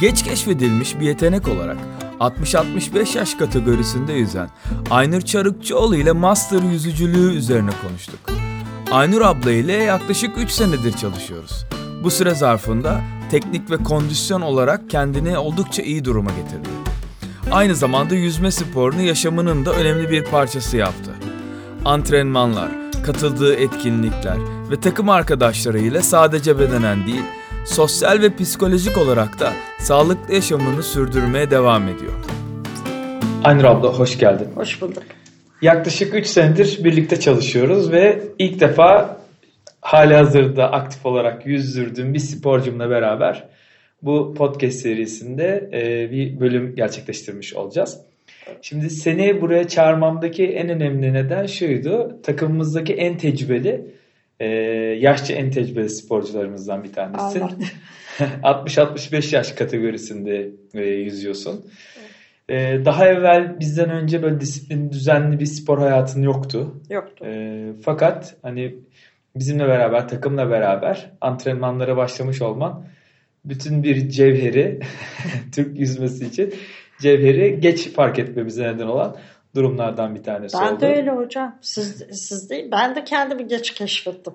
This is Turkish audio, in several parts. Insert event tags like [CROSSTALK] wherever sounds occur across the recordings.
Geç keşfedilmiş bir yetenek olarak 60-65 yaş kategorisinde yüzen Aynur Çarıkçıoğlu ile master yüzücülüğü üzerine konuştuk. Aynur abla ile yaklaşık 3 senedir çalışıyoruz. Bu süre zarfında teknik ve kondisyon olarak kendini oldukça iyi duruma getirdi. Aynı zamanda yüzme sporunu yaşamının da önemli bir parçası yaptı. Antrenmanlar, katıldığı etkinlikler ve takım arkadaşlarıyla sadece bedenen değil, sosyal ve psikolojik olarak da sağlıklı yaşamını sürdürmeye devam ediyor. Aynur abla hoş geldin. Hoş bulduk. Yaklaşık 3 senedir birlikte çalışıyoruz ve ilk defa hali hazırda aktif olarak yüzdürdüğüm bir sporcumla beraber bu podcast serisinde e, bir bölüm gerçekleştirmiş olacağız. Şimdi seni buraya çağırmamdaki en önemli neden şuydu. Takımımızdaki en tecrübeli, e, yaşça en tecrübeli sporcularımızdan bir tanesi. 60-65 [LAUGHS] yaş kategorisinde e, yüzüyorsun. E, daha evvel bizden önce böyle disiplin düzenli bir spor hayatın yoktu. Yoktu. E, fakat hani bizimle beraber, takımla beraber antrenmanlara başlamış olman bütün bir cevheri [LAUGHS] Türk yüzmesi için cevheri geç fark etmemize neden olan durumlardan bir tanesi ben oldu. Ben de öyle hocam. Siz, siz değil. Ben de kendimi geç keşfettim.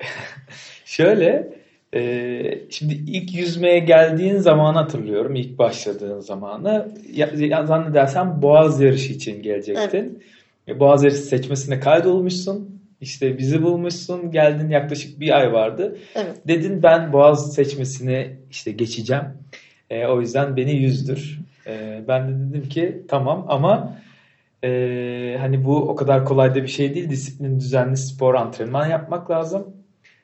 [LAUGHS] Şöyle e, şimdi ilk yüzmeye geldiğin zaman hatırlıyorum. ilk başladığın zamanı. Ya, ya, zannedersem Boğaz yarışı için gelecektin. Evet. Boğaz yarışı seçmesine kaydolmuşsun. İşte bizi bulmuşsun. Geldin yaklaşık bir ay vardı. Evet. Dedin ben Boğaz seçmesini işte geçeceğim. E, o yüzden beni yüzdür. E, ben de dedim ki tamam ama e, hani bu o kadar kolay da bir şey değil. Disiplin düzenli spor antrenman yapmak lazım.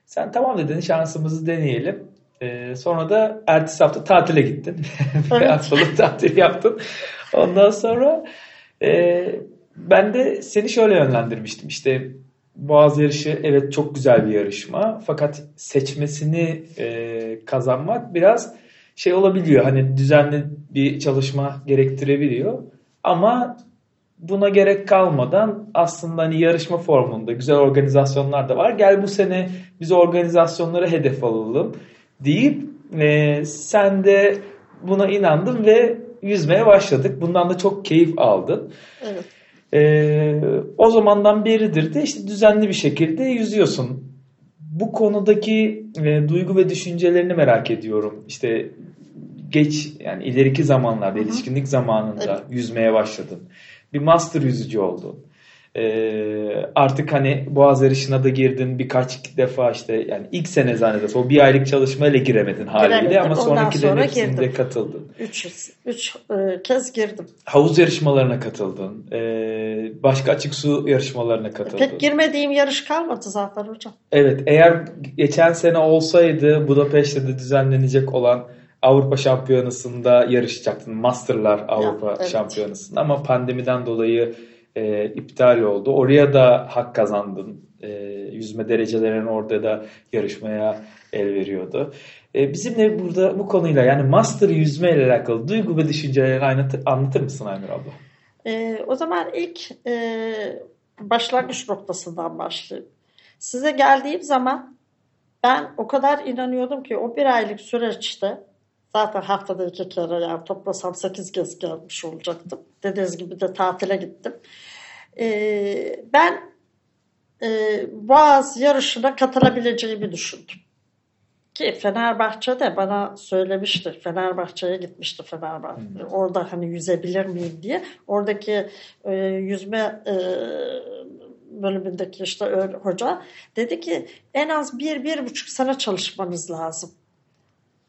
Sen tamam dedin şansımızı deneyelim. E, sonra da ertesi hafta tatile gittin. [LAUGHS] Evet. haftalık tatil yaptın. Ondan sonra e, ben de seni şöyle yönlendirmiştim. İşte Boğaz yarışı evet çok güzel bir yarışma. Fakat seçmesini e, kazanmak biraz şey olabiliyor. Hani düzenli bir çalışma gerektirebiliyor. Ama buna gerek kalmadan aslında hani yarışma formunda güzel organizasyonlar da var. Gel bu sene biz organizasyonlara hedef alalım deyip e, sen de buna inandın ve yüzmeye başladık. Bundan da çok keyif aldın. Evet. E, o zamandan beridir de işte düzenli bir şekilde yüzüyorsun. Bu konudaki e, duygu ve düşüncelerini merak ediyorum. İşte geç yani ileriki zamanlarda, Hı-hı. yetişkinlik zamanında evet. yüzmeye başladın. Bir master yüzücü oldun. Ee, artık hani Boğaz yarışına da girdin birkaç defa işte yani ilk sene zannedersem o bir aylık çalışmayla giremedin haliyle Giremedim. ama sonrakilerin sonra hepsinde girdim. katıldın. Üç, üç e, kez girdim. Havuz yarışmalarına katıldın. Ee, başka açık su yarışmalarına katıldın. Pek girmediğim yarış kalmadı zaten hocam. Evet eğer geçen sene olsaydı Budapeşte de düzenlenecek olan Avrupa Şampiyonası'nda yarışacaktın. Masterlar Avrupa ya, evet. Şampiyonası'nda ama pandemiden dolayı e, iptal oldu. Oraya da hak kazandın. E, yüzme derecelerinin orada da yarışmaya el veriyordu. E, bizimle burada bu konuyla yani master yüzme ile alakalı duygu ve düşüncelerini anlatır, anlatır mısın Aynur abla? E, o zaman ilk e, başlangıç noktasından başlayayım. Size geldiğim zaman ben o kadar inanıyordum ki o bir aylık süreçte Zaten haftada iki kere yani toplasam sekiz kez gelmiş olacaktım. Dediğiniz gibi de tatile gittim. Ee, ben e, Boğaz yarışına katılabileceğimi düşündüm. Ki Fenerbahçe de bana söylemişti. Fenerbahçe'ye gitmişti Fenerbahçe. Hmm. Orada hani yüzebilir miyim diye. Oradaki e, yüzme e, bölümündeki işte hoca dedi ki en az bir, bir buçuk sene çalışmanız lazım.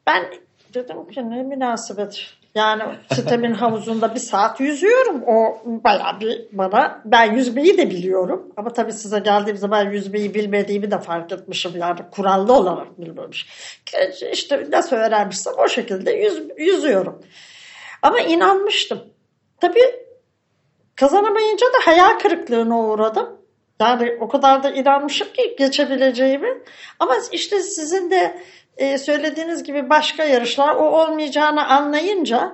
Ben Dedim ki ne münasebet. Yani sitemin havuzunda bir saat yüzüyorum. O bayağı bir bana. Ben yüzmeyi de biliyorum. Ama tabii size geldiğim zaman yüzmeyi bilmediğimi de fark etmişim. Yani kurallı olarak bilmemiş. İşte nasıl öğrenmişsem o şekilde yüz, yüzüyorum. Ama inanmıştım. Tabii kazanamayınca da hayal kırıklığına uğradım. Yani o kadar da inanmışım ki geçebileceğimi. Ama işte sizin de e, söylediğiniz gibi başka yarışlar o olmayacağını anlayınca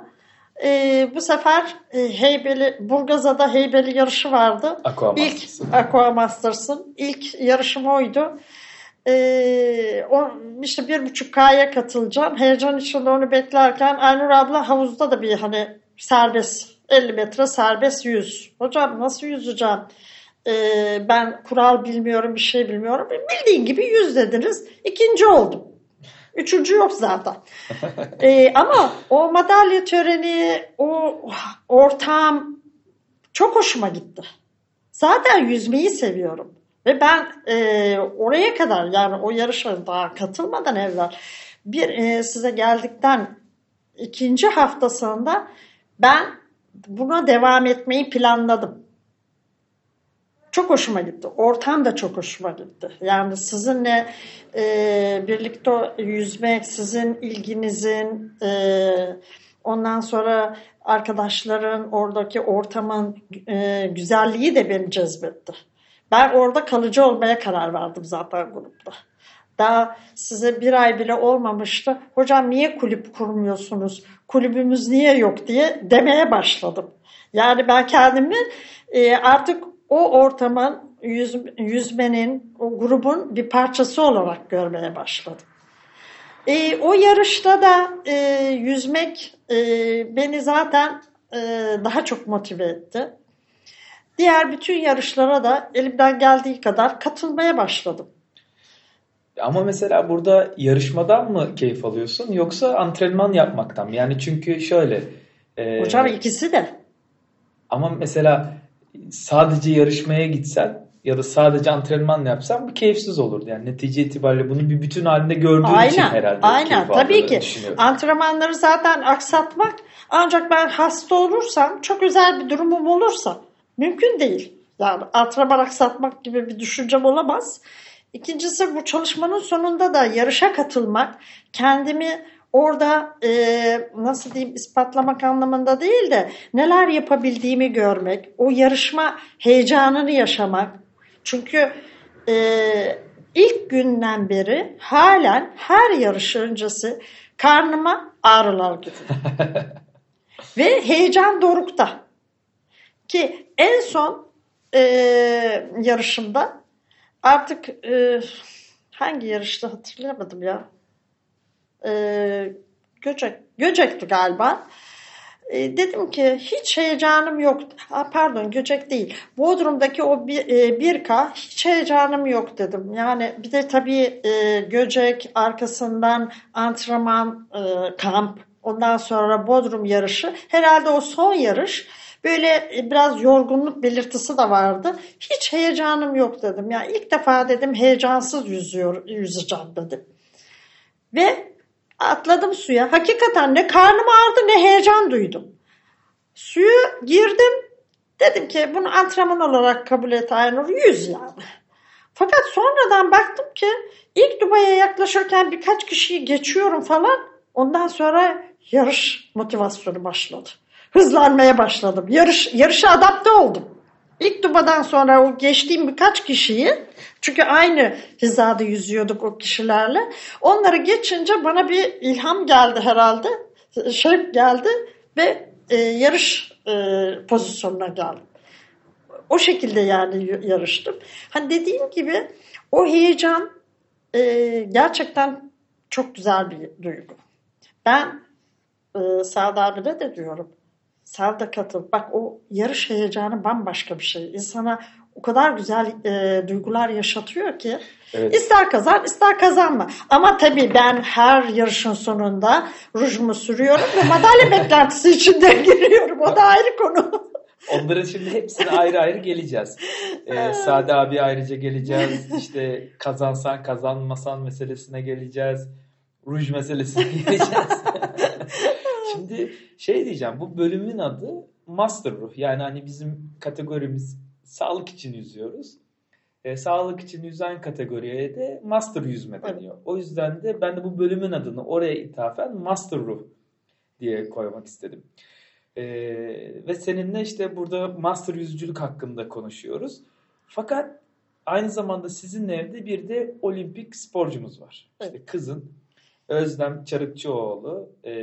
e, bu sefer e, Heybeli Burgazada Heybeli yarışı vardı. Aqua ilk Aqua Masters'ın ilk yarışım oydu. Ee, o, işte bir buçuk K'ya katılacağım. Heyecan içinde onu beklerken Aynur abla havuzda da bir hani serbest 50 metre serbest yüz. Hocam nasıl yüzeceğim? Ee, ben kural bilmiyorum bir şey bilmiyorum. Bildiğin gibi yüz dediniz. İkinci oldum. Üçüncü yok zaten. [LAUGHS] ee, ama o madalya töreni, o ortam çok hoşuma gitti. Zaten yüzmeyi seviyorum. Ve ben e, oraya kadar yani o yarışa daha katılmadan evvel bir e, size geldikten ikinci haftasında ben buna devam etmeyi planladım. Çok hoşuma gitti. Ortam da çok hoşuma gitti. Yani sizinle e, birlikte yüzmek, sizin ilginizin, e, ondan sonra arkadaşların, oradaki ortamın e, güzelliği de beni cezbetti. Ben orada kalıcı olmaya karar verdim zaten grupta. Daha size bir ay bile olmamıştı. Hocam niye kulüp kurmuyorsunuz? Kulübümüz niye yok diye demeye başladım. Yani ben kendimi e, artık o ortamın yüz, yüzmenin, o grubun bir parçası olarak görmeye başladım. E, o yarışta da e, yüzmek e, beni zaten e, daha çok motive etti. Diğer bütün yarışlara da elimden geldiği kadar katılmaya başladım. Ama mesela burada yarışmadan mı keyif alıyorsun yoksa antrenman yapmaktan mı? Yani çünkü şöyle. E, Hocam ikisi de. Ama mesela sadece yarışmaya gitsen ya da sadece antrenman yapsan bir keyifsiz olurdu. Yani netice itibariyle bunu bir bütün halinde gördüğün aynen, için herhalde. Aynen tabii ki. Antrenmanları zaten aksatmak ancak ben hasta olursam çok özel bir durumum olursa mümkün değil. Yani antrenman aksatmak gibi bir düşüncem olamaz. İkincisi bu çalışmanın sonunda da yarışa katılmak, kendimi orada e, nasıl diyeyim ispatlamak anlamında değil de neler yapabildiğimi görmek, o yarışma heyecanını yaşamak. Çünkü e, ilk günden beri halen her yarış öncesi karnıma ağrılar gidiyor. [LAUGHS] Ve heyecan dorukta. Ki en son e, yarışımda artık e, hangi yarışta hatırlayamadım ya. E, Göcek, Göcek'ti galiba. E, dedim ki hiç heyecanım yok. Ha, pardon Göcek değil. Bodrum'daki o bir, e, 1K hiç heyecanım yok dedim. Yani bir de tabii e, Göcek arkasından antrenman e, kamp ondan sonra Bodrum yarışı. Herhalde o son yarış Böyle biraz yorgunluk belirtisi de vardı. Hiç heyecanım yok dedim. Yani ilk defa dedim heyecansız yüzüyor, yüzeceğim dedim. Ve atladım suya. Hakikaten ne karnım ağrıdı ne heyecan duydum. Suya girdim. Dedim ki bunu antrenman olarak kabul et Aynur. Yüz yani. Fakat sonradan baktım ki ilk Dubai'ye yaklaşırken birkaç kişiyi geçiyorum falan. Ondan sonra yarış motivasyonu başladı hızlanmaya başladım. Yarış, yarışa adapte oldum. İlk dubadan sonra o geçtiğim birkaç kişiyi çünkü aynı hizada yüzüyorduk o kişilerle. Onları geçince bana bir ilham geldi herhalde. Şey geldi ve e, yarış e, pozisyonuna geldim. O şekilde yani yarıştım. Hani dediğim gibi o heyecan e, gerçekten çok güzel bir duygu. Ben e, Sağda abine de diyorum. Sen de katıl. Bak o yarış heyecanı bambaşka bir şey. İnsana o kadar güzel e, duygular yaşatıyor ki evet. ister kazan ister kazanma. Ama tabii ben her yarışın sonunda rujumu sürüyorum ve madalya [LAUGHS] beklentisi içinde giriyorum. O da ayrı konu. Onların şimdi hepsine ayrı ayrı geleceğiz. Ee, Sade abi ayrıca geleceğiz. İşte kazansan kazanmasan meselesine geleceğiz. Ruj meselesine [LAUGHS] geleceğiz. Şimdi şey diyeceğim bu bölümün adı Master Ruh. Yani hani bizim kategorimiz sağlık için yüzüyoruz. E, sağlık için yüzen kategoriye de Master yüzme deniyor. Evet. O yüzden de ben de bu bölümün adını oraya ithafen Master Ruh diye koymak istedim. E, ve seninle işte burada Master yüzücülük hakkında konuşuyoruz. Fakat aynı zamanda sizin evde bir de olimpik sporcumuz var. Evet. İşte kızın Özlem Çarıkçıoğlu e,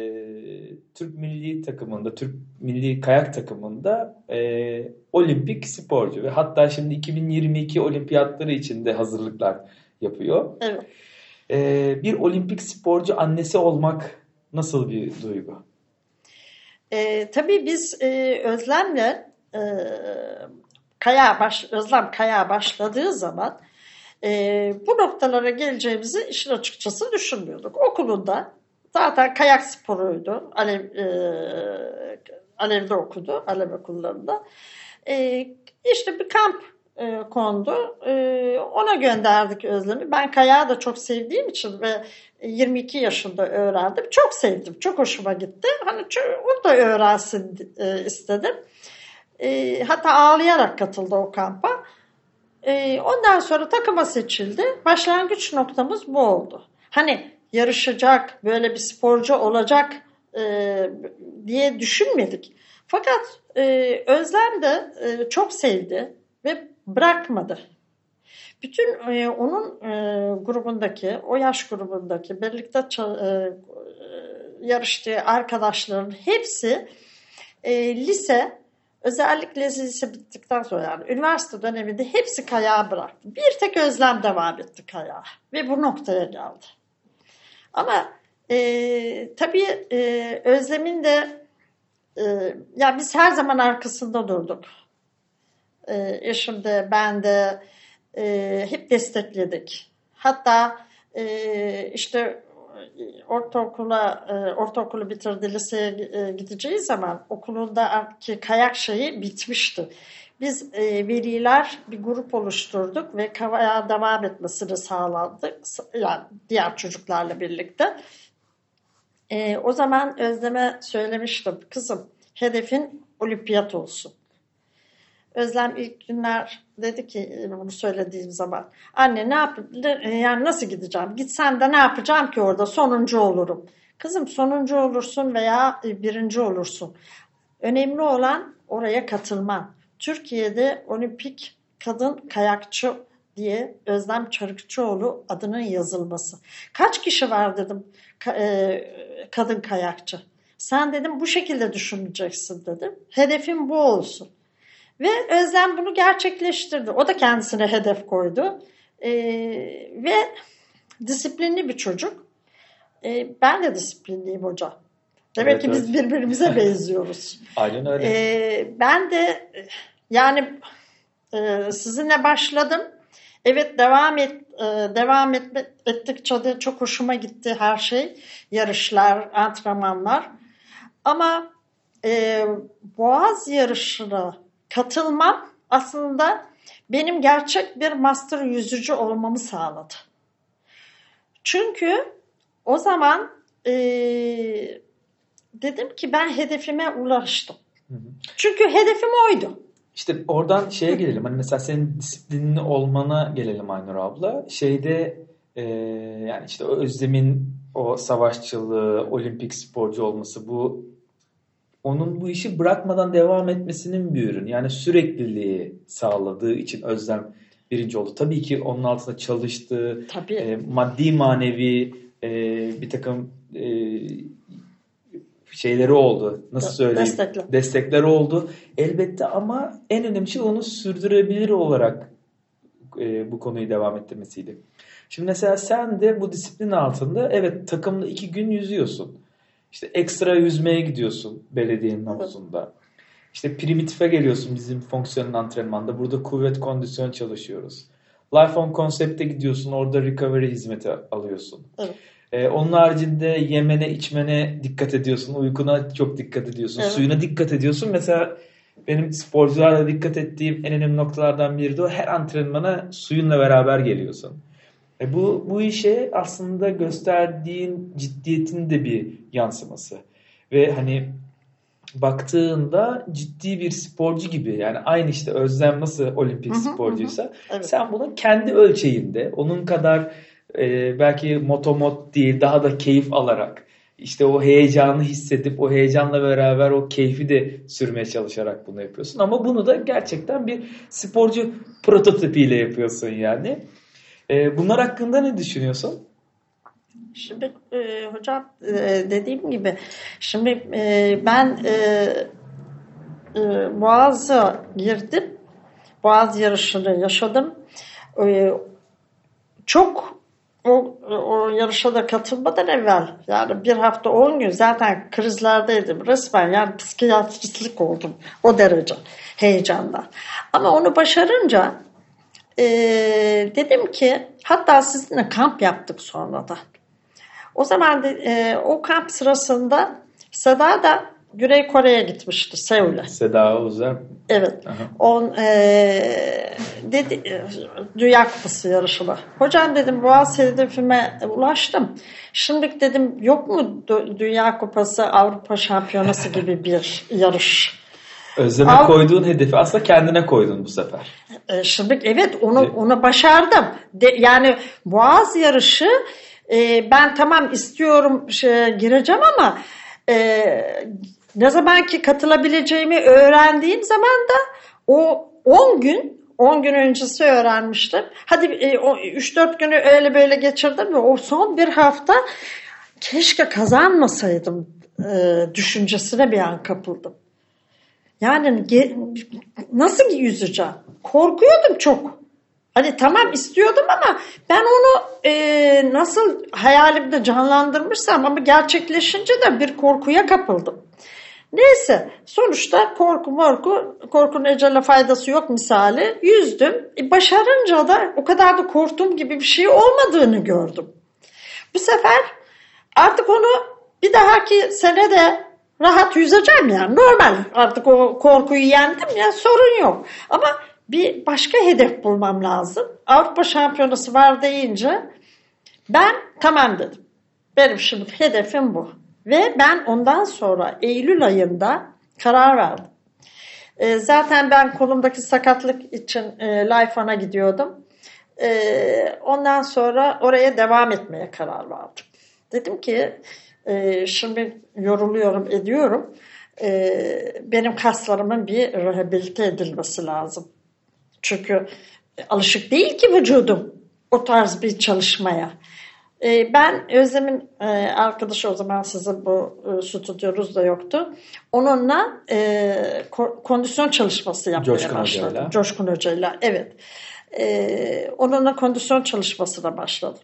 Türk milli takımında, Türk milli kayak takımında e, olimpik sporcu ve hatta şimdi 2022 olimpiyatları için de hazırlıklar yapıyor. Evet. Ee, bir olimpik sporcu annesi olmak nasıl bir duygu? Ee, tabii biz e, Özlem'le e, Kaya baş, Özlem Kaya başladığı zaman e, bu noktalara geleceğimizi işin açıkçası düşünmüyorduk. Okulunda zaten kayak sporuydu. Alev, e, Alev'de okudu. Alev okullarında. E, işte bir kamp e, kondu. E, ona gönderdik Özlem'i. Ben kayağı da çok sevdiğim için ve 22 yaşında öğrendim. Çok sevdim. Çok hoşuma gitti. Hani onu da öğrensin e, istedim. E, hatta ağlayarak katıldı o kampa. E, ondan sonra takıma seçildi. Başlangıç noktamız bu oldu. Hani yarışacak, böyle bir sporcu olacak e, diye düşünmedik. Fakat e, Özlem de e, çok sevdi ve bırakmadı. Bütün onun grubundaki, o yaş grubundaki birlikte e, yarıştığı arkadaşların hepsi lise, özellikle lise bittikten sonra yani üniversite döneminde hepsi kayağı bıraktı. Bir tek Özlem devam etti kayağı ve bu noktaya geldi. Ama e, tabii e, Özlem'in de e, ya biz her zaman arkasında durduk. E, eşim de ben de e, hep destekledik. Hatta e, işte ortaokula e, ortaokulu bitirdi liseye e, gideceği zaman okulundaki kayak şeyi bitmişti. Biz e, veliler bir grup oluşturduk ve kavaya devam etmesini sağladık. Yani diğer çocuklarla birlikte. E, o zaman Özlem'e söylemiştim. Kızım hedefin olimpiyat olsun. Özlem ilk günler dedi ki bunu söylediğim zaman anne ne yap yani nasıl gideceğim? Gitsem de ne yapacağım ki orada sonuncu olurum. Kızım sonuncu olursun veya birinci olursun. Önemli olan oraya katılman. Türkiye'de olimpik kadın kayakçı diye Özlem Çarıkçıoğlu adının yazılması. Kaç kişi var dedim kadın kayakçı. Sen dedim bu şekilde düşüneceksin dedim. Hedefim bu olsun. Ve Özlem bunu gerçekleştirdi. O da kendisine hedef koydu. Ee, ve disiplinli bir çocuk. Ee, ben de disiplinliyim hocam. Demek evet, ki evet. biz birbirimize [LAUGHS] benziyoruz. Aynen öyle. Ee, ben de yani e, sizinle başladım. Evet devam et e, devam etme, ettikçe de çok hoşuma gitti her şey. Yarışlar, antrenmanlar. Ama e, Boğaz yarışına katılmam aslında benim gerçek bir master yüzücü olmamı sağladı. Çünkü o zaman e, dedim ki ben hedefime ulaştım. Hı hı. Çünkü hedefim oydu. İşte oradan şeye gelelim. Hani mesela senin disiplinli olmana gelelim Aynur abla. Şeyde e, yani işte Özlem'in o savaşçılığı, olimpik sporcu olması bu onun bu işi bırakmadan devam etmesinin bir ürün. Yani sürekliliği sağladığı için Özlem birinci oldu. Tabii ki onun altında çalıştığı Tabii. E, maddi manevi e, bir takım e, şeyleri oldu. Nasıl söyleyeyim? Destekler. Destekler oldu. Elbette ama en önemli şey onu sürdürebilir olarak e, bu konuyu devam ettirmesiydi. Şimdi mesela sen de bu disiplin altında evet takımla iki gün yüzüyorsun. İşte ekstra yüzmeye gidiyorsun belediyenin havuzunda. İşte primitife geliyorsun bizim fonksiyonel antrenmanda. Burada kuvvet kondisyon çalışıyoruz. Life on konsepte gidiyorsun. Orada recovery hizmeti alıyorsun. Evet. Ee, onun haricinde yemene, içmene dikkat ediyorsun. Uykuna çok dikkat ediyorsun. Evet. Suyuna dikkat ediyorsun. Mesela benim sporcularla dikkat ettiğim en önemli noktalardan biri de o. Her antrenmana suyunla beraber geliyorsun. E bu, bu işe aslında gösterdiğin ciddiyetin de bir yansıması. Ve hani baktığında ciddi bir sporcu gibi yani aynı işte Özlem nasıl olimpik sporcuysa Evet. sen bunu kendi ölçeğinde onun kadar e, belki motomot değil daha da keyif alarak işte o heyecanı hissedip o heyecanla beraber o keyfi de sürmeye çalışarak bunu yapıyorsun. Ama bunu da gerçekten bir sporcu prototipiyle yapıyorsun yani. E, bunlar hakkında ne düşünüyorsun? Şimdi e, hocam e, dediğim gibi şimdi e, ben e, e, Boğaz'a girdim. Boğaz yarışını yaşadım. E, çok o, o yarışa da katılmadan evvel yani bir hafta on gün zaten krizlerdeydim resmen yani psikiyatristlik oldum o derece heyecandan. Ama onu başarınca e, dedim ki hatta sizinle kamp yaptık sonra da. O zaman de, e, o kamp sırasında Seda da Güney Kore'ye gitmişti Seul'e. Seda Uzer. Evet. On, e, dedi, e, Dünya Kupası yarışına. Hocam dedim Boğaz hedefime ulaştım. Şimdi dedim yok mu Dünya Kupası Avrupa Şampiyonası gibi bir yarış? Özleme Av- koyduğun hedefi aslında kendine koydun bu sefer. E, şimdi evet onu De- onu başardım. De, yani Boğaz yarışı e, ben tamam istiyorum şey, gireceğim ama e, ne zaman ki katılabileceğimi öğrendiğim zaman da o 10 gün 10 gün öncesi öğrenmiştim. Hadi 3-4 günü öyle böyle geçirdim ve o son bir hafta keşke kazanmasaydım e, düşüncesine bir an kapıldım. Yani nasıl yüzeceğim? Korkuyordum çok. Hani tamam istiyordum ama ben onu e, nasıl hayalimde canlandırmışsam ama gerçekleşince de bir korkuya kapıldım. Neyse sonuçta korku morku korkunun ecele faydası yok misali yüzdüm. E, başarınca da o kadar da korktuğum gibi bir şey olmadığını gördüm. Bu sefer artık onu bir dahaki sene de rahat yüzeceğim yani normal artık o korkuyu yendim ya sorun yok. Ama bir başka hedef bulmam lazım. Avrupa Şampiyonası var deyince ben tamam dedim. Benim şimdi hedefim bu. Ve ben ondan sonra Eylül ayında karar verdim. E, zaten ben kolumdaki sakatlık için e, Lifeon'a gidiyordum. E, ondan sonra oraya devam etmeye karar verdim. Dedim ki e, şimdi yoruluyorum ediyorum. E, benim kaslarımın bir rehabilite edilmesi lazım. Çünkü alışık değil ki vücudum o tarz bir çalışmaya. Ee, ben Özlem'in e, arkadaşı o zaman sizin bu e, stüdyonuz da yoktu. Onunla e, kondisyon çalışması yapmaya Coşkun başladım. Hocayla. Coşkun Hoca'yla. Evet. onunla kondisyon çalışmasına başladım.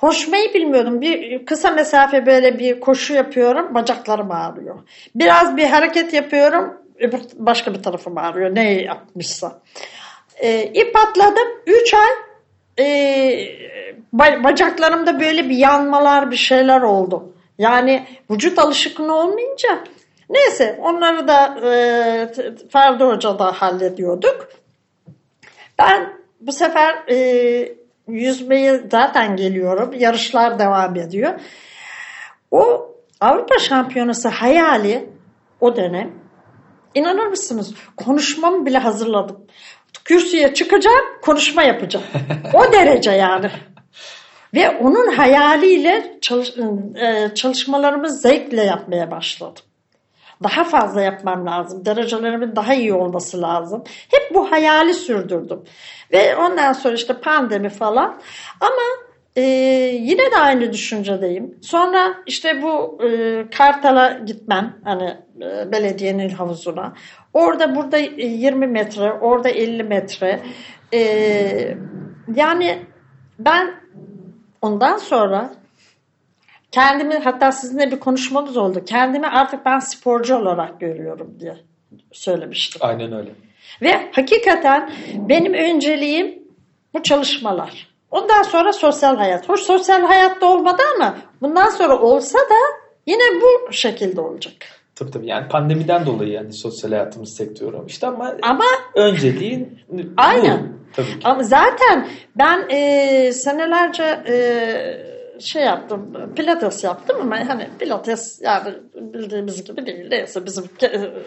Koşmayı bilmiyordum. Bir kısa mesafe böyle bir koşu yapıyorum. Bacaklarım ağrıyor. Biraz bir hareket yapıyorum. Başka bir tarafım ağrıyor. Ne yapmışsa. E, ip atladım. 3 ay e, bacaklarımda böyle bir yanmalar bir şeyler oldu. Yani vücut alışıklığı olmayınca neyse onları da e, Ferdi Hoca da hallediyorduk. Ben bu sefer e, yüzmeyi zaten geliyorum. Yarışlar devam ediyor. O Avrupa Şampiyonası hayali o dönem inanır mısınız konuşmamı bile hazırladım. Kürsüye çıkacağım, konuşma yapacağım. O [LAUGHS] derece yani. Ve onun hayaliyle çalış, e, çalışmalarımı zevkle yapmaya başladım. Daha fazla yapmam lazım. Derecelerimin daha iyi olması lazım. Hep bu hayali sürdürdüm. Ve ondan sonra işte pandemi falan. Ama e, yine de aynı düşüncedeyim. Sonra işte bu e, Kartal'a gitmem. Hani e, belediyenin havuzuna. Orada burada 20 metre, orada 50 metre. E, yani ben ondan sonra kendimi hatta sizinle bir konuşmamız oldu. Kendimi artık ben sporcu olarak görüyorum diye söylemiştim. Aynen öyle. Ve hakikaten benim önceliğim bu çalışmalar. Ondan sonra sosyal hayat. Hoş sosyal hayatta olmadı ama bundan sonra olsa da yine bu şekilde olacak. Tabii tabii yani pandemiden dolayı yani sosyal hayatımız sektörü işte ama, ama önceliğin aynen. bu. Tabii ki. Ama zaten ben e, senelerce e, şey yaptım, pilates yaptım ama hani pilates yani bildiğimiz gibi değil. Neyse bizim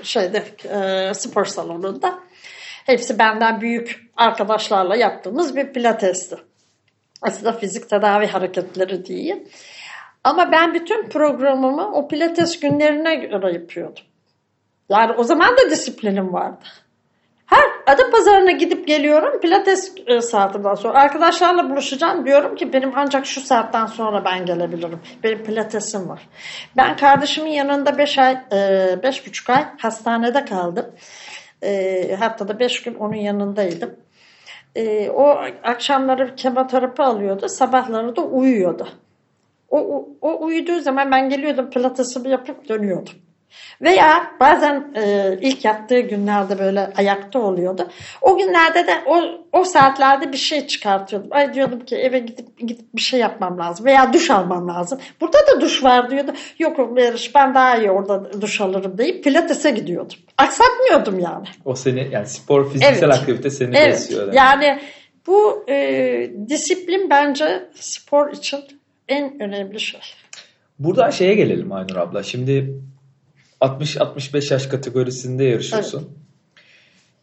şeyde e, spor salonunda hepsi benden büyük arkadaşlarla yaptığımız bir pilatesti. Aslında fizik tedavi hareketleri diyeyim. Ama ben bütün programımı o pilates günlerine göre yapıyordum. Yani o zaman da disiplinim vardı. Her adı pazarına gidip geliyorum pilates e, saatinden sonra. Arkadaşlarla buluşacağım diyorum ki benim ancak şu saatten sonra ben gelebilirim. Benim pilatesim var. Ben kardeşimin yanında 5 ay, 5,5 e, ay hastanede kaldım. E, haftada 5 gün onun yanındaydım. o akşamları kemoterapi alıyordu. Sabahları da uyuyordu. O, o, o uyuduğu zaman ben geliyordum pilatesimi yapıp dönüyordum. Veya bazen e, ilk yattığı günlerde böyle ayakta oluyordu. O günlerde de o, o saatlerde bir şey çıkartıyordum. Ay diyordum ki eve gidip gidip bir şey yapmam lazım veya duş almam lazım. Burada da duş var diyordu. Yok Meriç ben daha iyi orada duş alırım deyip pilatese gidiyordum. Aksatmıyordum yani. O seni yani spor fiziksel Evet. aktivite seni Evet. besliyor. demek. Yani bu e, disiplin bence spor için en önemli şey. Buradan şeye gelelim Aynur abla. Şimdi 60-65 yaş kategorisinde yarışıyorsun.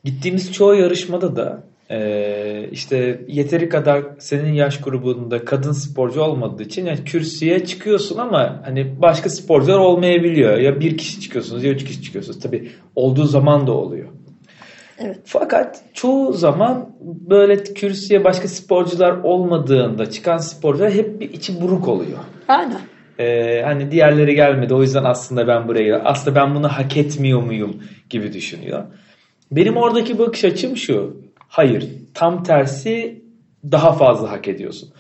Gittiğimiz çoğu yarışmada da e, işte yeteri kadar senin yaş grubunda kadın sporcu olmadığı için yani kürsüye çıkıyorsun ama hani başka sporcular olmayabiliyor. Ya bir kişi çıkıyorsunuz ya üç kişi çıkıyorsunuz. Tabii olduğu zaman da oluyor. Evet. Fakat çoğu zaman böyle kürsüye başka sporcular olmadığında çıkan sporcular hep bir içi buruk oluyor. Aynen. Ee, hani diğerleri gelmedi o yüzden aslında ben buraya. Aslında ben bunu hak etmiyor muyum gibi düşünüyor. Benim oradaki bakış açım şu. Hayır tam tersi daha fazla hak ediyorsun.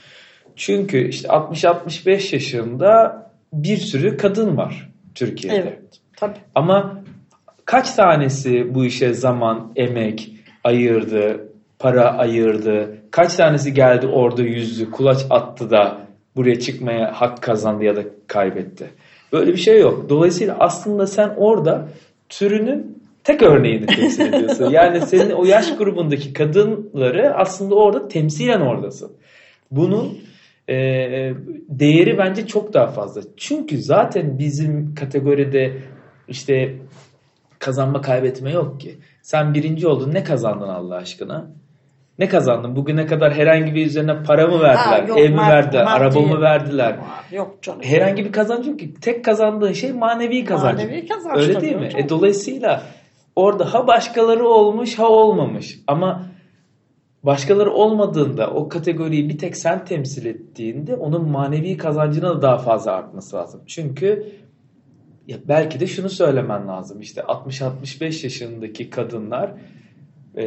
Çünkü işte 60-65 yaşında bir sürü kadın var Türkiye'de. Evet. Tabii. Ama kaç tanesi bu işe zaman, emek ayırdı, para ayırdı? Kaç tanesi geldi orada yüzdü, kulaç attı da buraya çıkmaya hak kazandı ya da kaybetti? Böyle bir şey yok. Dolayısıyla aslında sen orada türünün tek örneğini temsil ediyorsun. [LAUGHS] Yani senin o yaş grubundaki kadınları aslında orada temsilen oradasın. Bunun e, değeri bence çok daha fazla. Çünkü zaten bizim kategoride işte kazanma kaybetme yok ki. Sen birinci oldun ne kazandın Allah aşkına? Ne kazandın? Bugüne kadar herhangi bir üzerine para mı verdiler? Ha, yok, ev mi verdiler? maddi. Araba mı verdiler? Yok canım. Herhangi bir kazanç yok ki. Tek kazandığın şey manevi kazanç. Manevi kazanç Öyle tabii değil mi? E, dolayısıyla orada ha başkaları olmuş ha olmamış. Ama başkaları olmadığında o kategoriyi bir tek sen temsil ettiğinde onun manevi kazancına da daha fazla artması lazım. Çünkü ya belki de şunu söylemen lazım. İşte 60-65 yaşındaki kadınlar e,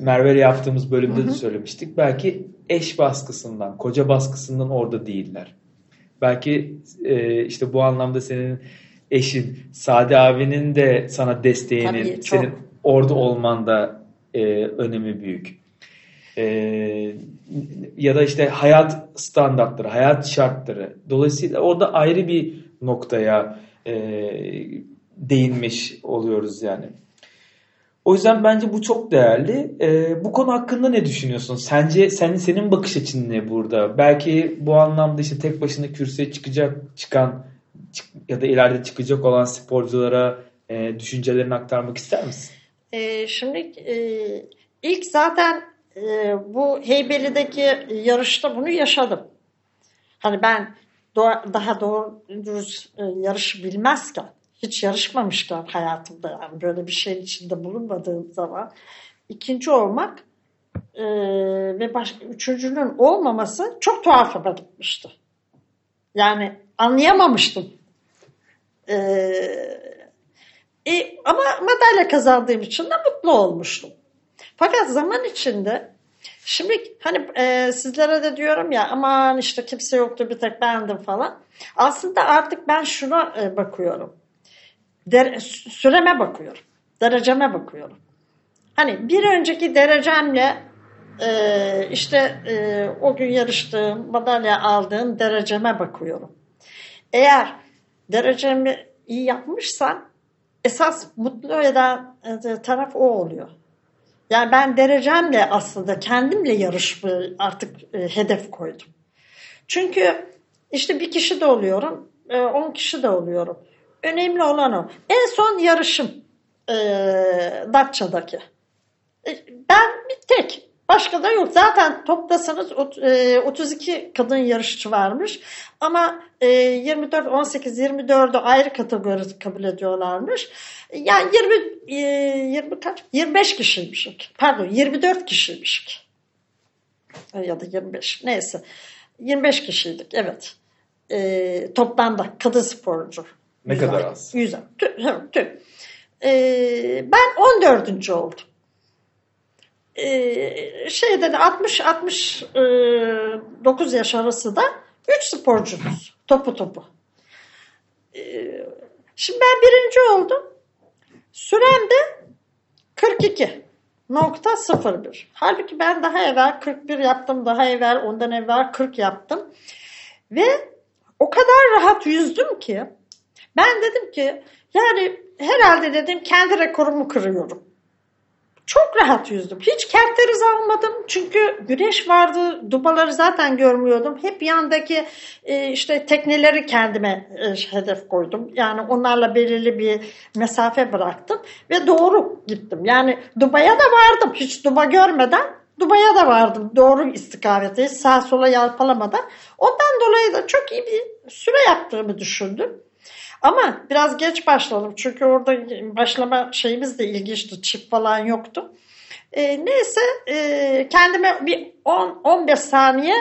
Merve'yle yaptığımız bölümde de söylemiştik. Belki eş baskısından, koca baskısından orada değiller. Belki e, işte bu anlamda senin eşin Sade abinin de sana desteğinin, Tabii, çok. senin orada olman da e, önemi büyük. E, ya da işte hayat standartları, hayat şartları. Dolayısıyla orada ayrı bir noktaya e, değinmiş oluyoruz yani. O yüzden bence bu çok değerli. E, bu konu hakkında ne düşünüyorsun? Sence sen, senin bakış açın ne burada? Belki bu anlamda işte tek başına kürsüye çıkacak, çıkan çık- ya da ileride çıkacak olan sporculara e, düşüncelerini aktarmak ister misin? Ee, şimdi e, ilk zaten e, bu Heybeli'deki yarışta bunu yaşadım. Hani ben do- daha doğru dürüst e, yarışı bilmezken, hiç yarışmamışken hayatımda yani böyle bir şeyin içinde bulunmadığım zaman ikinci olmak e, ve başka üçüncünün olmaması çok tuhafıma gitmişti. Yani anlayamamıştım. Ee, e, ama madalya kazandığım için de mutlu olmuştum. Fakat zaman içinde şimdi hani e, sizlere de diyorum ya aman işte kimse yoktu bir tek bendim falan. Aslında artık ben şuna e, bakıyorum. Süreme bakıyorum. Dereceme bakıyorum. Hani bir önceki derecemle e, işte e, o gün yarıştığım, madalya aldığım dereceme bakıyorum. Eğer derecemi iyi yapmışsam esas mutlu eden e, taraf o oluyor. Yani ben derecemle aslında kendimle yarışmayı artık e, hedef koydum. Çünkü işte bir kişi de oluyorum, e, on kişi de oluyorum. Önemli olan o. En son yarışım e, Datça'daki. E, ben bir tek. Başka da yok. Zaten toplasanız ot- e, 32 kadın yarışçı varmış. Ama e, 24, 18, 24'ü ayrı kategori kabul ediyorlarmış. Yani 20, e, 20 kaç? 25 kişiymişik. Pardon 24 kişiymişik. E, Ya da 25 neyse. 25 kişiydik evet. E, toplamda kadın sporcu. Ne kadar az. Güzel. Tüm, tüm. E, ben 14. oldum. e, şeyde de 60-69 yaş arası da 3 sporcumuz topu topu. E, şimdi ben birinci oldum. Sürem de 42.01. Halbuki ben daha evvel 41 yaptım. Daha evvel ondan evvel 40 yaptım. Ve o kadar rahat yüzdüm ki ben dedim ki yani herhalde dedim kendi rekorumu kırıyorum. Çok rahat yüzdüm. Hiç kerteriz almadım. Çünkü güneş vardı. Dubaları zaten görmüyordum. Hep yandaki e, işte tekneleri kendime e, hedef koydum. Yani onlarla belirli bir mesafe bıraktım. Ve doğru gittim. Yani Duba'ya da vardım. Hiç Duba görmeden Duba'ya da vardım. Doğru istikamete. Sağa sola yalpalamadan. Ondan dolayı da çok iyi bir süre yaptığımı düşündüm. Ama biraz geç başladım. Çünkü orada başlama şeyimiz de ilginçti. Çift falan yoktu. E, neyse e, kendime bir 10-15 saniye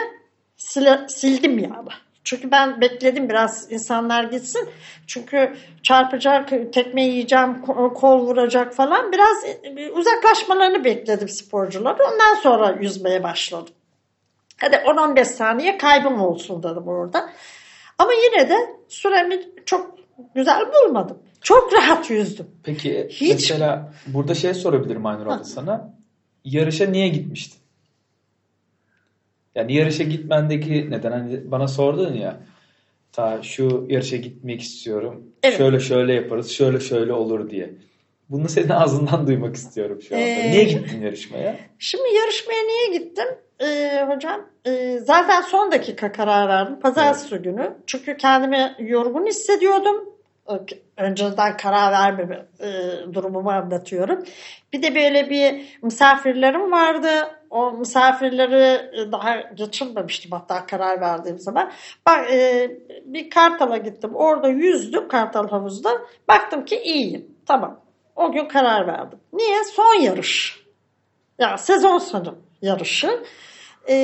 sile, sildim yani. Çünkü ben bekledim biraz insanlar gitsin. Çünkü çarpacak, tekme yiyeceğim, kol vuracak falan. Biraz e, uzaklaşmalarını bekledim sporcuları. Ondan sonra yüzmeye başladım. Hadi 10-15 saniye kaybım olsun dedim orada. Ama yine de süremi çok güzel bulmadım. Çok rahat yüzdüm. Peki Hiç... mesela burada şey sorabilirim Aynur abla sana. Yarışa niye gitmiştin? Yani yarışa gitmendeki neden hani bana sordun ya ta şu yarışa gitmek istiyorum. Evet. Şöyle şöyle yaparız, şöyle şöyle olur diye. Bunu senin [LAUGHS] ağzından duymak istiyorum şu anda. Ee, niye gittin yarışmaya? Şimdi yarışmaya niye gittim? Ee, hocam e, zaten son dakika karar verdim. Pazartesi evet. günü. Çünkü kendimi yorgun hissediyordum. Önceden karar verme e, durumumu anlatıyorum. Bir de böyle bir misafirlerim vardı. O misafirleri e, daha geçirmemiştim hatta karar verdiğim zaman. Bak e, bir Kartal'a gittim. Orada yüzdüm Kartal havuzda. Baktım ki iyiyim. Tamam. O gün karar verdim. Niye? Son yarış. Ya yani sezon sonu yarışı. En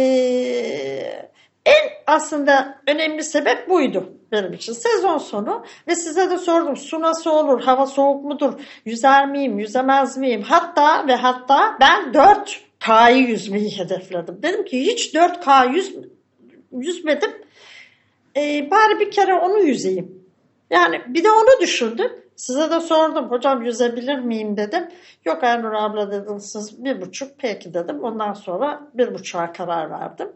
aslında önemli sebep buydu benim için. Sezon sonu ve size de sordum su nasıl olur, hava soğuk mudur, yüzer miyim, yüzemez miyim? Hatta ve hatta ben 4K'yı yüzmeyi hedefledim. Dedim ki hiç 4K yüz, yüzmedim. Ee, bari bir kere onu yüzeyim. Yani bir de onu düşündüm. Size de sordum hocam yüzebilir miyim dedim. Yok Aynur abla dedim siz bir buçuk peki dedim. Ondan sonra bir buçuğa karar verdim.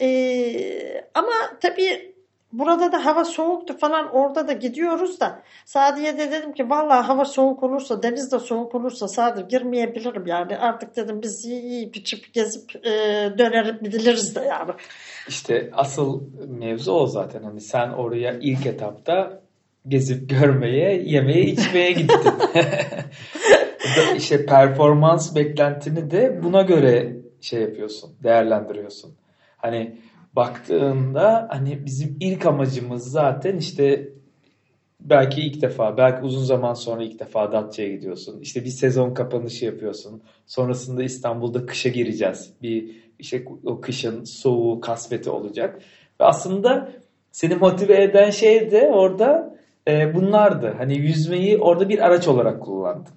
Ee, ama tabii burada da hava soğuktu falan orada da gidiyoruz da Sadiye de dedim ki vallahi hava soğuk olursa deniz de soğuk olursa Sadi girmeyebilirim yani artık dedim biz yiyip içip gezip e, dönerim gidiliriz de yani. İşte asıl mevzu o zaten hani sen oraya ilk etapta gezip görmeye, yemeye, içmeye gittin. [LAUGHS] işte performans beklentini de buna göre şey yapıyorsun, değerlendiriyorsun. Hani baktığında hani bizim ilk amacımız zaten işte belki ilk defa, belki uzun zaman sonra ilk defa Datça'ya gidiyorsun. İşte bir sezon kapanışı yapıyorsun. Sonrasında İstanbul'da kışa gireceğiz. Bir işte o kışın soğuğu, kasveti olacak. Ve aslında seni motive eden şey de orada e, bunlardı. Hani yüzmeyi orada bir araç olarak kullandın.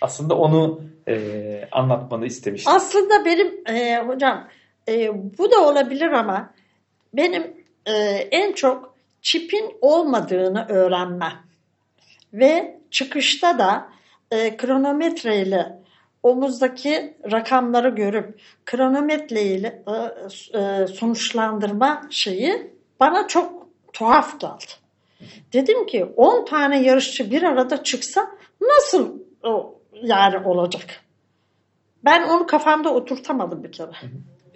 Aslında onu e, anlatmanı istemiştim. Aslında benim e, hocam e, bu da olabilir ama benim e, en çok çipin olmadığını öğrenme ve çıkışta da e, kronometreyle omuzdaki rakamları görüp kronometreyle e, e, sonuçlandırma şeyi bana çok tuhaf geldi. Dedim ki 10 tane yarışçı bir arada çıksa nasıl o yani olacak? Ben onu kafamda oturtamadım bir kere.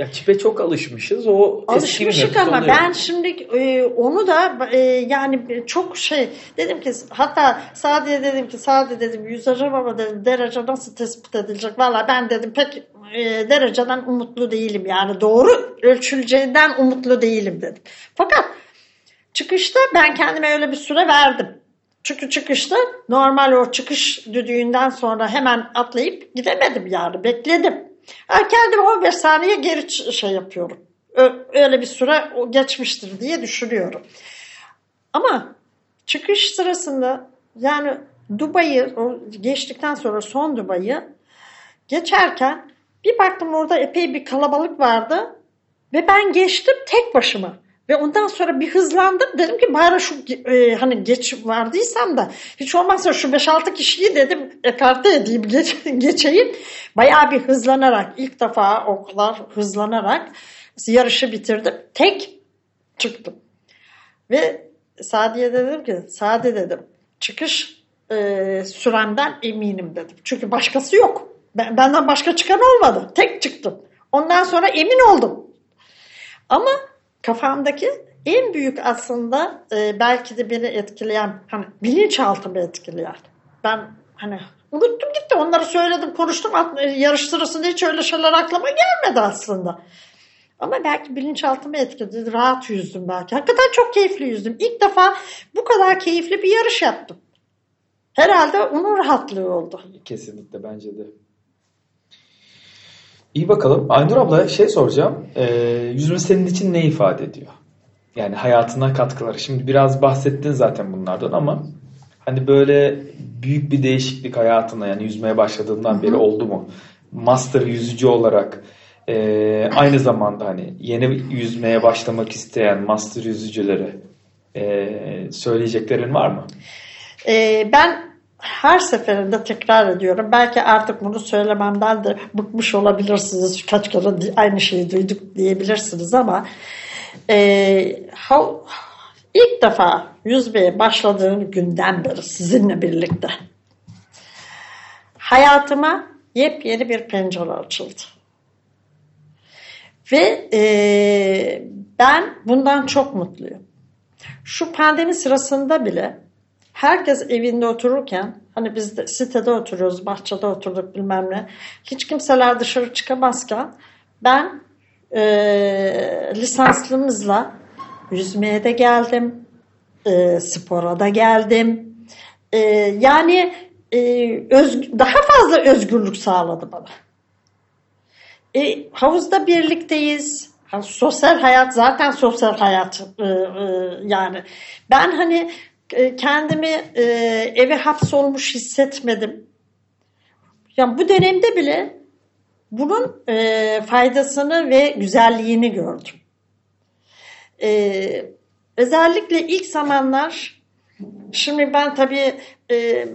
Ya çipe çok alışmışız. O Alışmışık ama oluyor. ben şimdi e, onu da e, yani çok şey dedim ki hatta sadece dedim ki sadece dedim yüz ama dedim derece nasıl tespit edilecek? Valla ben dedim pek e, dereceden umutlu değilim yani doğru ölçüleceğinden umutlu değilim dedim. Fakat Çıkışta ben kendime öyle bir süre verdim. Çünkü çıkışta normal o çıkış düdüğünden sonra hemen atlayıp gidemedim yani bekledim. Yani kendimi 15 saniye geri şey yapıyorum. Öyle bir süre geçmiştir diye düşünüyorum. Ama çıkış sırasında yani Dubai'yi geçtikten sonra son Dubai'yi geçerken Bir baktım orada epey bir kalabalık vardı ve ben geçtim tek başıma. Ve ondan sonra bir hızlandım. Dedim ki bari şu e, hani geç vardıysam da hiç olmazsa şu 5-6 kişiyi dedim ekarte edeyim geç, [LAUGHS] geçeyim. Bayağı bir hızlanarak ilk defa o hızlanarak yarışı bitirdim. Tek çıktım. Ve Sadiye dedim ki Sadi dedim çıkış e, süremden eminim dedim. Çünkü başkası yok. Ben, benden başka çıkan olmadı. Tek çıktım. Ondan sonra emin oldum. Ama kafamdaki en büyük aslında e, belki de beni etkileyen hani bilinçaltımı etkileyen. Ben hani unuttum gitti onları söyledim konuştum yarış sırasında hiç öyle şeyler aklıma gelmedi aslında. Ama belki bilinçaltımı etkiledi. Rahat yüzdüm belki. Hakikaten çok keyifli yüzdüm. İlk defa bu kadar keyifli bir yarış yaptım. Herhalde onun rahatlığı oldu. Kesinlikle bence de. İyi bakalım. Aynur abla şey soracağım. Ee, yüzme senin için ne ifade ediyor? Yani hayatına katkıları. Şimdi biraz bahsettin zaten bunlardan ama hani böyle büyük bir değişiklik hayatına yani yüzmeye başladığından beri oldu mu? Master yüzücü olarak e, aynı zamanda hani yeni yüzmeye başlamak isteyen master yüzücülere e, söyleyeceklerin var mı? E, ben her seferinde tekrar ediyorum. Belki artık bunu söylememden de bıkmış olabilirsiniz. Kaç kere aynı şeyi duyduk diyebilirsiniz ama e, ha, ilk defa yüzmeye başladığım günden beri sizinle birlikte hayatıma yepyeni bir pencere açıldı. Ve e, ben bundan çok mutluyum. Şu pandemi sırasında bile herkes evinde otururken hani biz de sitede oturuyoruz, bahçede oturduk bilmem ne. Hiç kimseler dışarı çıkamazken ben e, lisanslımızla yüzmeye de geldim, e, spora da geldim. E, yani e, öz, daha fazla özgürlük sağladı bana. E, havuzda birlikteyiz. Yani sosyal hayat zaten sosyal hayat e, e, yani. Ben hani kendimi e, eve hapsolmuş hissetmedim. Yani bu dönemde bile bunun e, faydasını ve güzelliğini gördüm. E, özellikle ilk zamanlar Şimdi ben tabii e,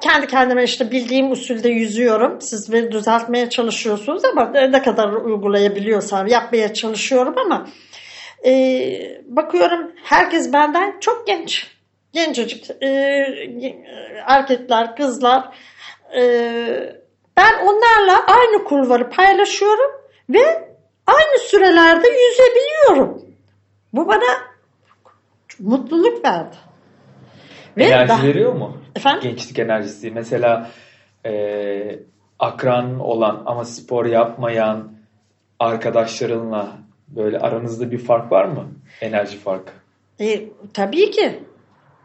kendi kendime işte bildiğim usulde yüzüyorum. Siz beni düzeltmeye çalışıyorsunuz ama ne kadar uygulayabiliyorsam yapmaya çalışıyorum ama e, bakıyorum herkes benden çok genç. Gencecik e, erkekler, kızlar. E, ben onlarla aynı kulvarı paylaşıyorum ve aynı sürelerde yüzebiliyorum. Bu bana mutluluk verdi. Ve Enerji daha... veriyor mu? Efendim? Gençlik enerjisi. Mesela e, akran olan ama spor yapmayan arkadaşlarınla böyle aranızda bir fark var mı? Enerji farkı. E, tabii ki.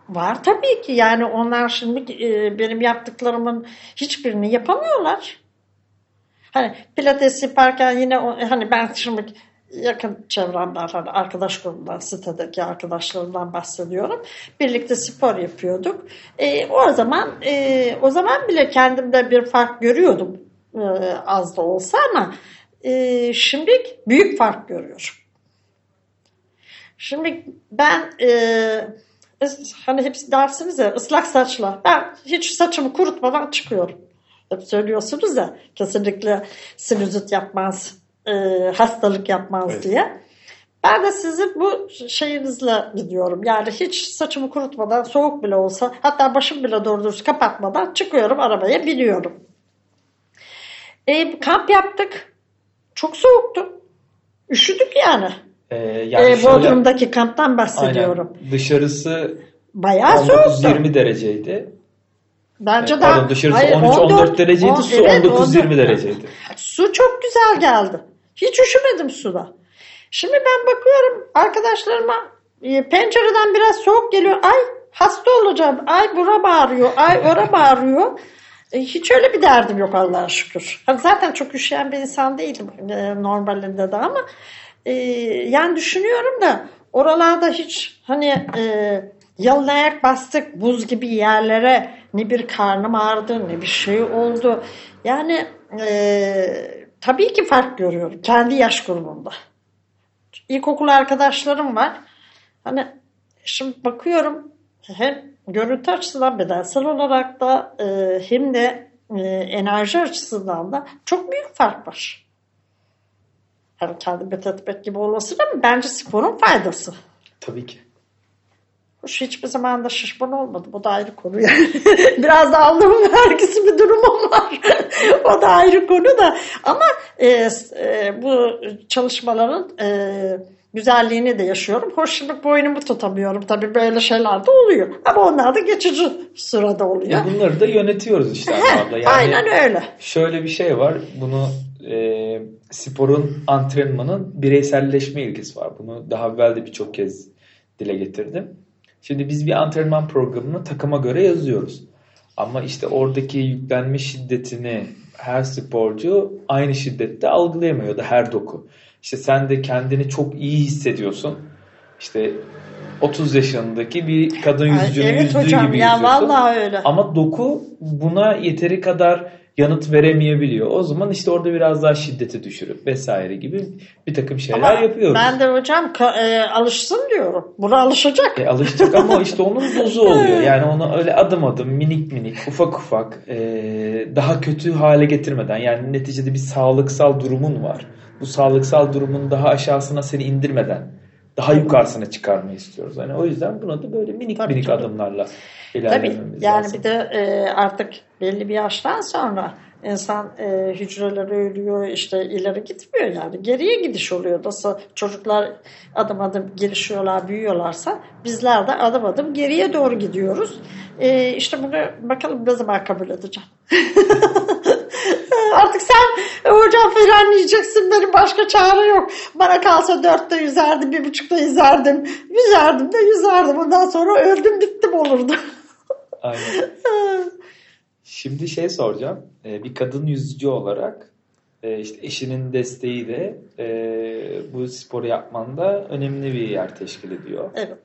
Var tabii ki. Yani onlar şimdi e, benim yaptıklarımın hiçbirini yapamıyorlar. Hani pilates yaparken yine hani ben şimdi yakın çevremden, hani arkadaş grubundan, sitedeki arkadaşlarımdan bahsediyorum. Birlikte spor yapıyorduk. E, o zaman e, o zaman bile kendimde bir fark görüyordum e, az da olsa ama e, şimdi büyük fark görüyorum. Şimdi ben e, hani hepsi dersiniz ya ıslak saçla ben hiç saçımı kurutmadan çıkıyorum. Hep söylüyorsunuz ya kesinlikle sinüzit yapmaz e, hastalık yapmaz evet. diye. Ben de sizi bu şeyinizle gidiyorum. Yani hiç saçımı kurutmadan soğuk bile olsa hatta başım bile doğru dürüst kapatmadan çıkıyorum arabaya biniyorum. E, kamp yaptık. Çok soğuktu. Üşüdük yani. Ee, yani e, Bodrum'daki şöyle, kamptan bahsediyorum. Aynen. Dışarısı bayağı soğuktu. 20 dereceydi. Bence evet, daha pardon, dışarısı 13-14 dereceydi, 10, su evet, 19-20 dereceydi. Su çok güzel geldi. Hiç üşümedim suda. Şimdi ben bakıyorum arkadaşlarıma e, pencereden biraz soğuk geliyor. Ay hasta olacağım. Ay bura bağırıyor. Ay ora [LAUGHS] bağırıyor. E, hiç öyle bir derdim yok Allah'a şükür. Zaten çok üşüyen bir insan değilim e, normalinde de ama yani düşünüyorum da oralarda hiç hani yalın ayak bastık buz gibi yerlere ne bir karnım ağrıdı ne bir şey oldu. Yani tabii ki fark görüyorum. Kendi yaş grubumda. İlkokul arkadaşlarım var. Hani şimdi bakıyorum hem görüntü açısından bedensel olarak da e, hem de e, enerji açısından da çok büyük fark var. Yani kendi betetmek gibi olmasın ama bence sporun faydası. Tabii ki. Hoş hiçbir zaman da şişman olmadı. Bu da ayrı konu yani. [LAUGHS] Biraz da alnımın vergisi bir durumum var. [LAUGHS] o da ayrı konu da. Ama e, e, bu çalışmaların e, güzelliğini de yaşıyorum. Hoş şimdi boynumu tutamıyorum. Tabii böyle şeyler de oluyor. Ama onlar da geçici sırada oluyor. Ya bunları da yönetiyoruz işte aslında. Yani Aynen öyle. Şöyle bir şey var. Bunu e, sporun antrenmanın bireyselleşme ilgisi var. Bunu daha evvel de birçok kez dile getirdim. Şimdi biz bir antrenman programını takıma göre yazıyoruz. Ama işte oradaki yüklenme şiddetini her sporcu aynı şiddette algılayamıyor da her doku. İşte sen de kendini çok iyi hissediyorsun. İşte 30 yaşındaki bir kadın yüzücünün evet yüzdüğü hocam, gibi ya yüzüyorsun. vallahi öyle. Ama doku buna yeteri kadar yanıt veremeyebiliyor. O zaman işte orada biraz daha şiddeti düşürüp vesaire gibi bir takım şeyler Ama yapıyoruz. Ben de hocam e, alışsın diyorum. Buna alışacak. E, alıştık ama işte onun dozu [LAUGHS] oluyor. Yani onu öyle adım adım minik minik ufak ufak e, daha kötü hale getirmeden yani neticede bir sağlıksal durumun var. Bu sağlıksal durumun daha aşağısına seni indirmeden daha yukarısına çıkarmayı istiyoruz. Yani o yüzden buna da böyle minik Tabii, minik tabii. adımlarla Tabii yani lazım. bir de e, artık belli bir yaştan sonra insan e, hücreleri ölüyor işte ileri gitmiyor yani geriye gidiş oluyor. Nasıl çocuklar adım adım gelişiyorlar büyüyorlarsa bizler de adım adım geriye doğru gidiyoruz. E, işte bunu bakalım ne zaman kabul edeceğim. [LAUGHS] Artık sen e, hocam frenleyeceksin benim başka çare yok. Bana kalsa dörtte yüzerdim, bir buçukta yüzerdim. Yüzerdim de yüzerdim. Ondan sonra öldüm bittim olurdu. [LAUGHS] Aynen. [LAUGHS] Şimdi şey soracağım. Ee, bir kadın yüzücü olarak e, işte eşinin desteği de e, bu sporu yapmanda önemli bir yer teşkil ediyor. evet.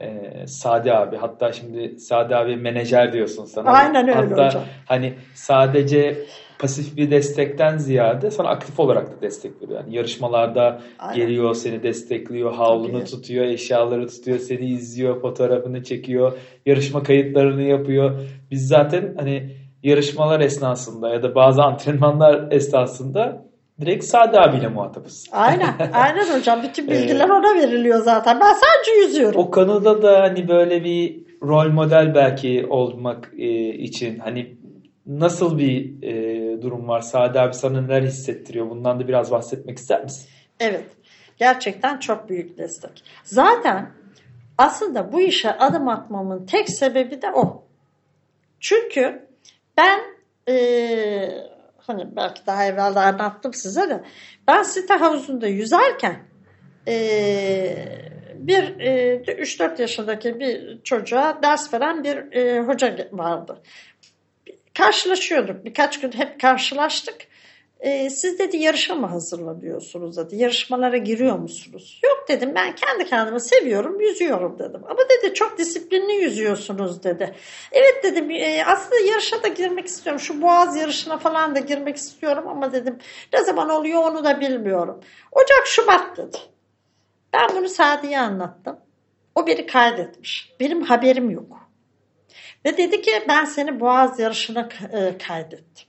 Ee, Sadi abi hatta şimdi Sadi abi menajer diyorsun sana. Aynen öyle hatta hocam. hani sadece pasif bir destekten ziyade sana aktif olarak da destek veriyor. Yani yarışmalarda Aynen. geliyor seni destekliyor, havlunu Tabii. tutuyor, eşyaları tutuyor, seni izliyor, fotoğrafını çekiyor, yarışma kayıtlarını yapıyor. Biz zaten hani yarışmalar esnasında ya da bazı antrenmanlar esnasında direkt Sadi abiyle muhatabız. Aynen, aynen hocam. Bütün [LAUGHS] bilgiler ona veriliyor zaten. Ben sadece yüzüyorum. O konuda da hani böyle bir rol model belki olmak e, için hani nasıl bir e, durum var? Sadi abi sana neler hissettiriyor? Bundan da biraz bahsetmek ister misin? Evet. Gerçekten çok büyük destek. Zaten aslında bu işe adım atmamın tek sebebi de o. Çünkü ben eee, hani belki daha evvel de anlattım size de ben site havuzunda yüzerken eee, bir eee, 3-4 yaşındaki bir çocuğa ders veren bir eee, hoca vardı. Karşılaşıyorduk. Birkaç gün hep karşılaştık. Ee, siz dedi yarışa mı hazırlanıyorsunuz dedi. Yarışmalara giriyor musunuz? Yok dedim ben kendi kendime seviyorum yüzüyorum dedim. Ama dedi çok disiplinli yüzüyorsunuz dedi. Evet dedim "e, aslında yarışa da girmek istiyorum. Şu boğaz yarışına falan da girmek istiyorum ama dedim ne zaman oluyor onu da bilmiyorum. Ocak Şubat dedi. Ben bunu Sadi'ye anlattım. O beni kaydetmiş. Benim haberim yok. Ve dedi ki ben seni boğaz yarışına e, kaydettim.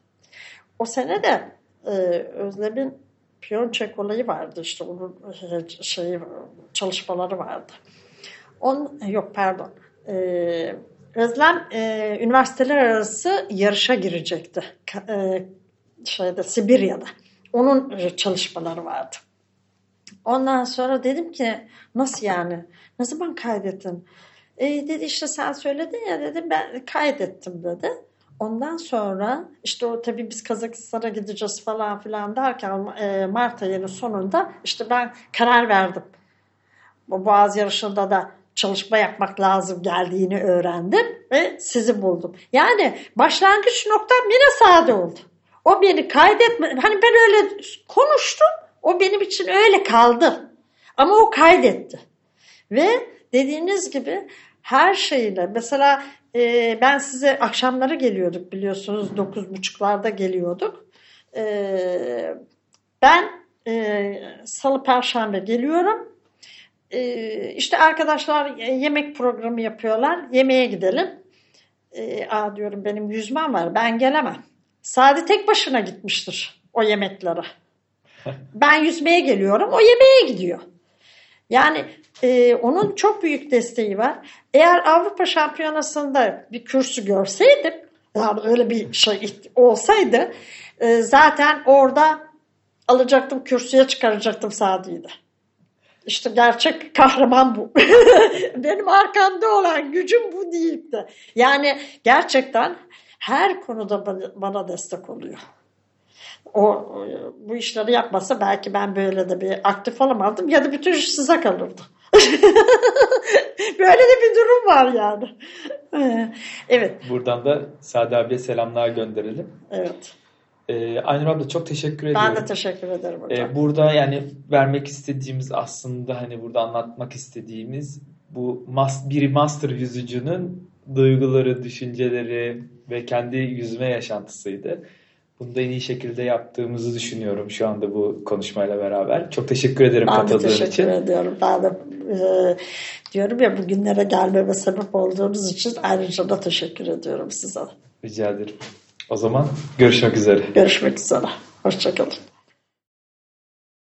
O sene de e, Özlem'in Piyonçek olayı vardı işte onun e, şeyi çalışmaları vardı. On yok pardon. E, Özlem e, üniversiteler arası yarışa girecekti. E, şeyde Sibirya'da. Onun e, çalışmaları vardı. Ondan sonra dedim ki nasıl yani? Ne zaman kaydettin? E, dedi işte sen söyledin ya dedim ben kaydettim dedi. Ondan sonra işte o tabii biz Kazakistan'a gideceğiz falan filan derken e, Mart ayının sonunda işte ben karar verdim. Bu Boğaz yarışında da çalışma yapmak lazım geldiğini öğrendim ve sizi buldum. Yani başlangıç noktam yine sade oldu. O beni kaydetme, hani ben öyle konuştum, o benim için öyle kaldı. Ama o kaydetti. Ve dediğiniz gibi her şeyle mesela e, ben size akşamları geliyorduk biliyorsunuz dokuz buçuklarda geliyorduk. E, Ben e, salı perşembe geliyorum. E, işte arkadaşlar yemek programı yapıyorlar. Yemeğe gidelim. E, aa diyorum benim yüzmem var. Ben gelemem. Sadi tek başına gitmiştir o yemeklere. [LAUGHS] Ben yüzmeye geliyorum. O yemeğe gidiyor. Yani e, onun çok büyük desteği var. Eğer Avrupa Şampiyonası'nda bir kürsü görseydim yani öyle bir şey olsaydı e, zaten orada alacaktım kürsüye çıkaracaktım Sadi'yi de. İşte gerçek kahraman bu. [LAUGHS] Benim arkamda olan gücüm bu deyip de. Yani gerçekten her konuda bana destek oluyor. O bu işleri yapmasa belki ben böyle de bir aktif olamazdım ya da bütün iş size kalırdı. [LAUGHS] Böyle de bir durum var yani. evet. Buradan da Sade abiye selamlar gönderelim. Evet. Ee, Aynur abla çok teşekkür ediyorum. Ben de teşekkür ederim hocam. Ee, burada yani vermek istediğimiz aslında hani burada anlatmak istediğimiz bu mas bir master yüzücünün duyguları, düşünceleri ve kendi yüzme yaşantısıydı. Bunu da en iyi şekilde yaptığımızı düşünüyorum şu anda bu konuşmayla beraber. Çok teşekkür ederim ben katıldığın için. Ben teşekkür ediyorum. Ben de e, diyorum ya bugünlere gelmeme sebep olduğunuz için ayrıca da teşekkür ediyorum size. Rica ederim. O zaman görüşmek üzere. Görüşmek üzere. Hoşçakalın.